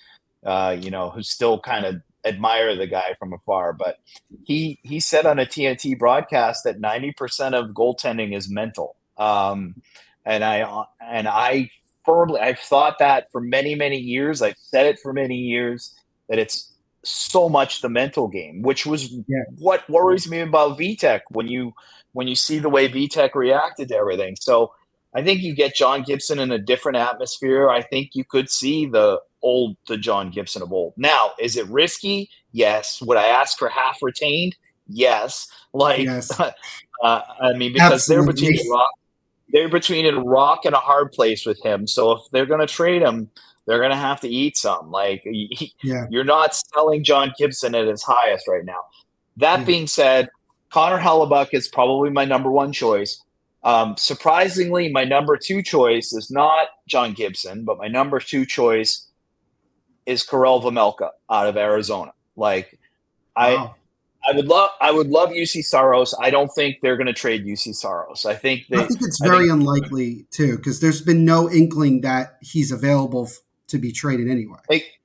uh, you know, who still kind of admire the guy from afar. But he he said on a TNT broadcast that ninety percent of goaltending is mental. Um, and I and I firmly I've thought that for many many years. I've said it for many years that it's so much the mental game, which was yeah. what worries me about Vitek when you when you see the way Vitek reacted to everything. So I think you get John Gibson in a different atmosphere. I think you could see the old the John Gibson of old. Now, is it risky? Yes. Would I ask for half retained? Yes. Like, yes. uh, I mean, because Absolutely. they're between a rock, they're between a rock and a hard place with him. So if they're going to trade him, they're going to have to eat some. Like, he, yeah. you're not selling John Gibson at his highest right now. That yeah. being said, Connor Hellebuyck is probably my number one choice. Um, surprisingly, my number two choice is not John Gibson, but my number two choice is Karel Vejmelka out of Arizona. Like, wow. I I would love I would love Juuse Saros. I don't think they're going to trade Juuse Saros. I think they, I think it's very think, unlikely too because there's been no inkling that he's available f- to be traded anyway. Like,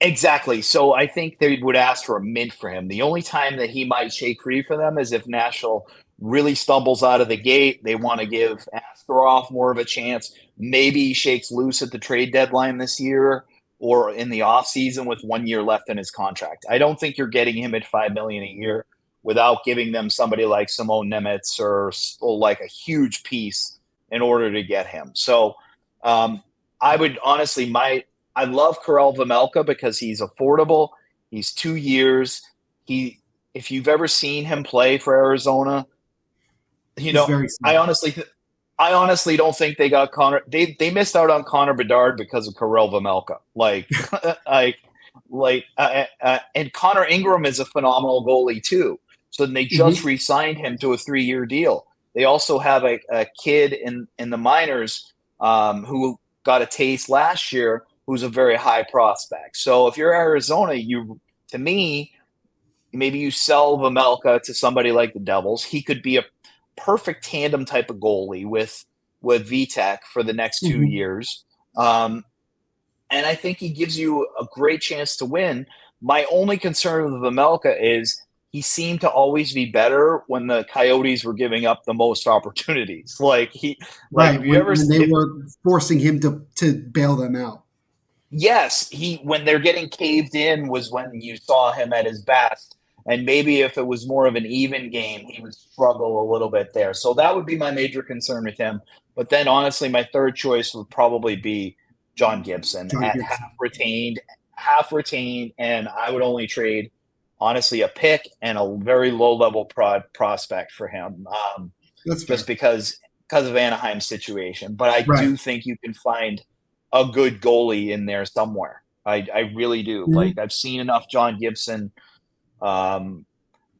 exactly. So I think they would ask for a mint for him. The only time that he might shake free for them is if Nashville really stumbles out of the gate. They want to give Askarov more of a chance. Maybe he shakes loose at the trade deadline this year or in the offseason with one year left in his contract. I don't think you're getting him at five million a year without giving them somebody like Simone Nemec or, or like a huge piece in order to get him. So um, I would honestly my I love Karel Vejmelka because he's affordable. He's two years. He if you've ever seen him play for Arizona, you know, I honestly, I honestly don't think they got Connor. They they missed out on Connor Bedard because of Karel Vejmelka. Like, like, like, uh, uh, and Connor Ingram is a phenomenal goalie too. So they just mm-hmm. re-signed him to a three-year deal. They also have a, a kid in in the minors um, who got a taste last year, who's a very high prospect. So if you're Arizona, you to me, maybe you sell Vejmelka to somebody like the Devils. He could be a perfect tandem type of goalie with with Vitek for the next 2 mm-hmm. years. Um, and I think he gives you a great chance to win. My only concern with Vejmelka is he seemed to always be better when the Coyotes were giving up the most opportunities. Like he, like right, when, ever, when they if, were forcing him to to bail them out. Yes, he when they're getting caved in was when you saw him at his best. And maybe if it was more of an even game, he would struggle a little bit there. So that would be my major concern with him. But then honestly, my third choice would probably be John Gibson John Gibson. half retained, half retained, and I would only trade honestly a pick and a very low level prod prospect for him. Um, That's just because because of Anaheim's situation. But I right. do think you can find a good goalie in there somewhere. I, I really do. Mm-hmm. Like I've seen enough John Gibson um,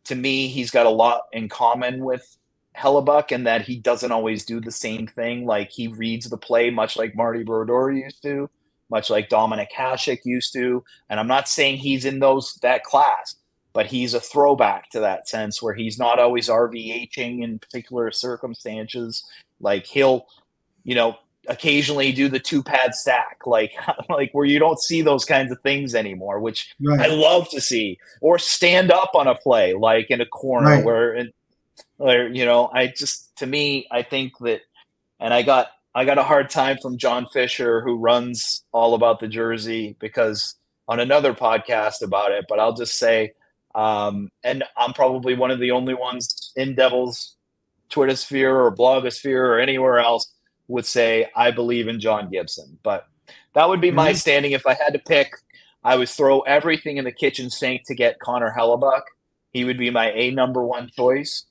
to me, he's got a lot in common with Hellebuyck in that he doesn't always do the same thing. Like he reads the play much like Marty Brodeur used to, much like Dominik Hasek used to. And I'm not saying he's in those that class, but he's a throwback to that sense where he's not always RVHing in particular circumstances. Like he'll, you know, occasionally do the two pad stack, like like where you don't see those kinds of things anymore, which right. I love to see, or stand up on a play like in a corner right. where, where you know, I just to me, I think that, and I got I got a hard time from John Fischer who runs all about the jersey because on another podcast about it, but I'll just say, um, and I'm probably one of the only ones in Devils Twitter sphere or blogosphere or anywhere else would say I believe in John Gibson. But that would be my mm-hmm. standing if I had to pick. I would throw everything in the kitchen sink to get Connor Hellebuyck. He would be my A number one choice.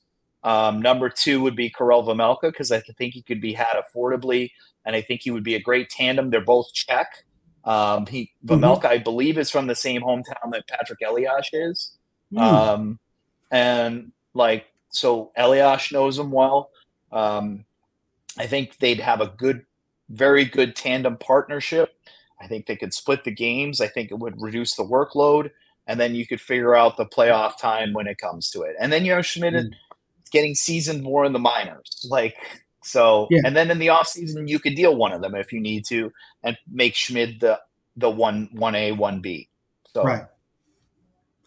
Um, number two would be Karel Vejmelka because I think he could be had affordably, and I think he would be a great tandem. They're both Czech. Um, he mm-hmm. I believe, is from the same hometown that Patrik Elias is, mm. um, and like so, Elias knows him well. Um, I think they'd have a good, very good tandem partnership. I think they could split the games. I think it would reduce the workload, and then you could figure out the playoff time when it comes to it. And then you know Schmid. Mm getting seasoned more in the minors. Like so yeah. and then in the off season you could deal one of them if you need to and make Schmid the the one one A, one B. So right.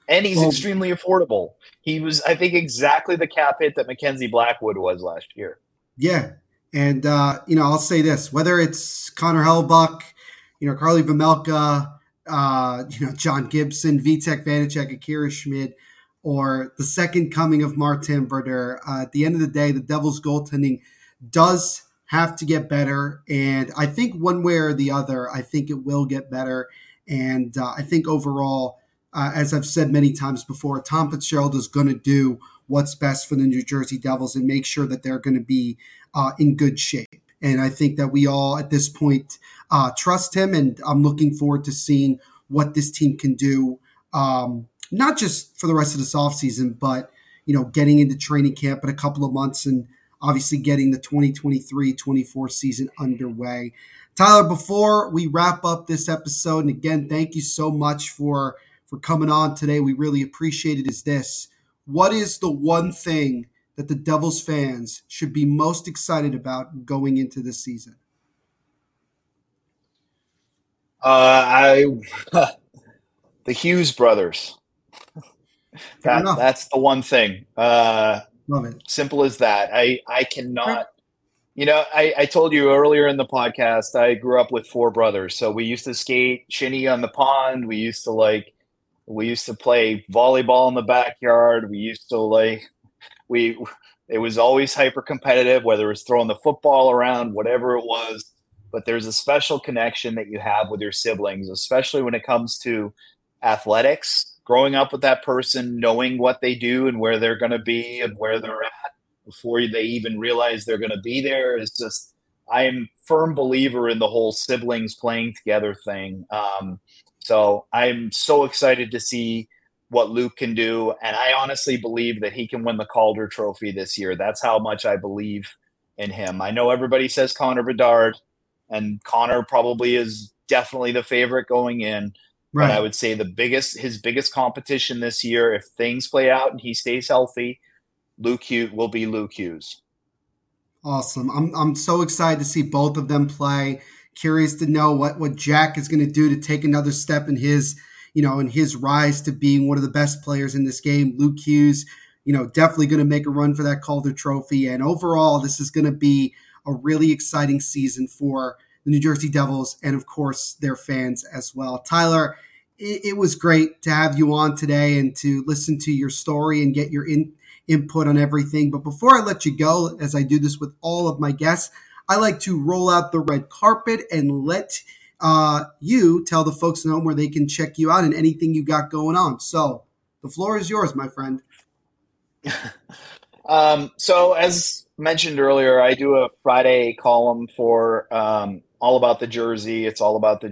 And he's well, extremely affordable. He was, I think, exactly the cap hit that Mackenzie Blackwood was last year. Yeah. And uh, you know, I'll say this: whether it's Connor Hellebuyck, you know, Karel Vejmelka, uh, you know, John Gibson, Vitek Vanecek, Akira Schmid, or the second coming of Martin Brodeur, Uh, at the end of the day, the Devils' goaltending does have to get better, and I think one way or the other, I think it will get better. And uh, I think overall, uh, as I've said many times before, Tom Fitzgerald is going to do what's best for the New Jersey Devils and make sure that they're going to be uh, in good shape. And I think that we all at this point uh, trust him, and I'm looking forward to seeing what this team can do. Um, not just for the rest of this offseason, but you know, getting into training camp in a couple of months and obviously getting the 2023-24 season underway. Tyler, before we wrap up this episode, and again, thank you so much for for coming on today. We really appreciate it. Is this what is the one thing that the Devils fans should be most excited about going into this season? Uh, I the Hughes brothers. That, that's the one thing. Uh, Love it. Simple as that. I I cannot. You know, I, I told you earlier in the podcast. I grew up with four brothers, so we used to skate shinny on the pond. We used to like, we used to play volleyball in the backyard. We used to like, we. It was always hyper competitive, whether it was throwing the football around, whatever it was. But there's a special connection that you have with your siblings, especially when it comes to athletics growing up with that person, knowing what they do and where they're going to be and where they're at before they even realize they're going to be there is just I am firm believer in the whole siblings playing together thing. Um, so I'm so excited to see what Luke can do, and I honestly believe that he can win the Calder Trophy this year. That's how much I believe in him. I know everybody says Connor Bedard, and Connor probably is definitely the favorite going in. Right. But I would say the biggest, his biggest competition this year, if things play out and he stays healthy, Luke Hughes will be Luke Hughes. Awesome. I'm, I'm so excited to see both of them play. Curious to know what, what Jack is going to do to take another step in his, you know, in his rise to being one of the best players in this game. Luke Hughes, you know, definitely going to make a run for that Calder Trophy. And overall, this is going to be a really exciting season for the New Jersey Devils, and of course their fans as well. Tyler, it, it was great to have you on today and to listen to your story and get your in, input on everything. But before I let you go, as I do this with all of my guests, I like to roll out the red carpet and let uh, you tell the folks at home where they can check you out and anything you got going on. So the floor is yours, my friend. um, so as mentioned earlier, I do a Friday column for um, all about the jersey. It's all about the.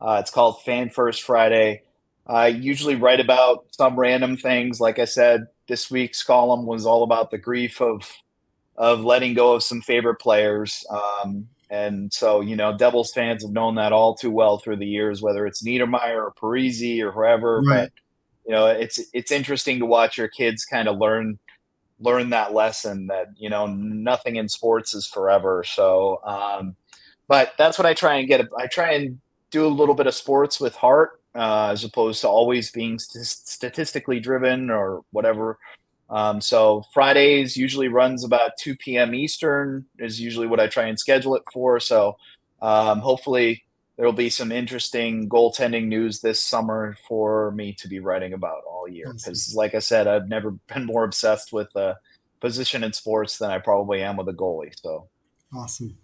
Uh, it's called Fan First Friday. I usually write about some random things. Like I said, this week's column was all about the grief of of letting go of some favorite players. Um, and so, you know, Devils fans have known that all too well through the years, whether it's Niedermayer or Parise or whoever. Right. But you know, it's it's interesting to watch your kids kind of learn learn that lesson that you know nothing in sports is forever. So, um, but that's what I try and get. I try and do a little bit of sports with heart uh, as opposed to always being st- statistically driven or whatever. Um, so Fridays usually runs about 2 p.m. Eastern is usually what I try and schedule it for. So um, hopefully there'll be some interesting goaltending news this summer for me to be writing about all year. Because, like I said, I've never been more obsessed with a position in sports than I probably am with a goalie. So Awesome.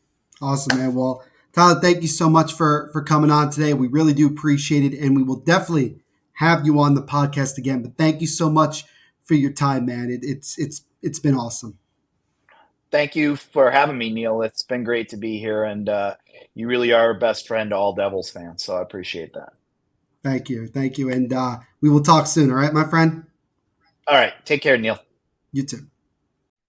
Awesome, man. Well, Tyler, thank you so much for for coming on today. We really do appreciate it, and we will definitely have you on the podcast again. But thank you so much for your time, man. It, it's it's it's been awesome. Thank you for having me, Neil. It's been great to be here, and uh, you really are a best friend to all Devils fans. So I appreciate that. Thank you, thank you, and uh, we will talk soon. All right, my friend. All right, take care, Neil. You too.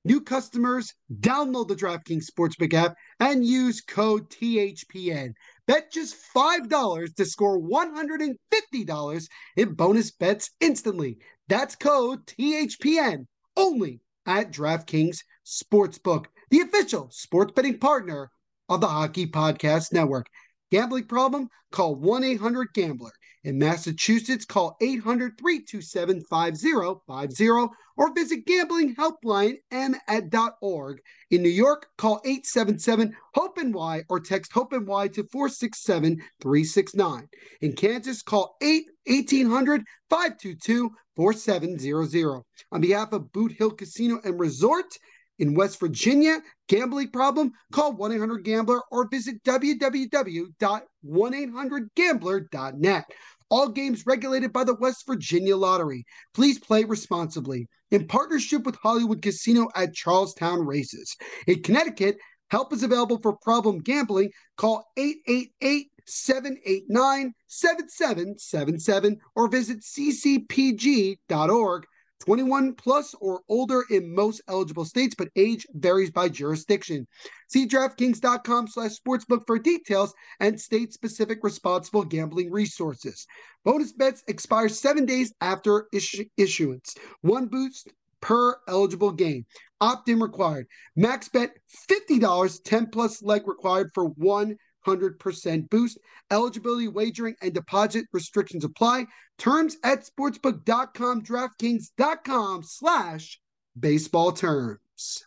New customers, download the DraftKings Sportsbook app and use code THPN. Bet just $5 to score $150 in bonus bets instantly. That's code THPN only at DraftKings Sportsbook, the official sports betting partner of the Hockey Podcast Network. Gambling problem? Call 1 800 Gambler. In Massachusetts, call 800 327 5050 or visit gamblinghelplinem.org. In New York, call 877 HOPE or text HOPE to 467 369. In Kansas, call 8 1800 522 4700. On behalf of Boot Hill Casino and Resort, in West Virginia, gambling problem? Call 1 800 Gambler or visit www.1800Gambler.net. All games regulated by the West Virginia Lottery. Please play responsibly. In partnership with Hollywood Casino at Charles Town Races. In Connecticut, help is available for problem gambling. Call 888 789 7777 or visit ccpg.org. 21 plus or older in most eligible states, but age varies by jurisdiction. See DraftKings.com slash sportsbook for details and state-specific responsible gambling resources. Bonus bets expire seven days after issu- issuance. One boost per eligible game. Opt-in required. Max bet $50, 10 plus leg required for one 100% boost. Eligibility, wagering, and deposit restrictions apply. Terms at sportsbook.com, DraftKings.com slash baseball terms.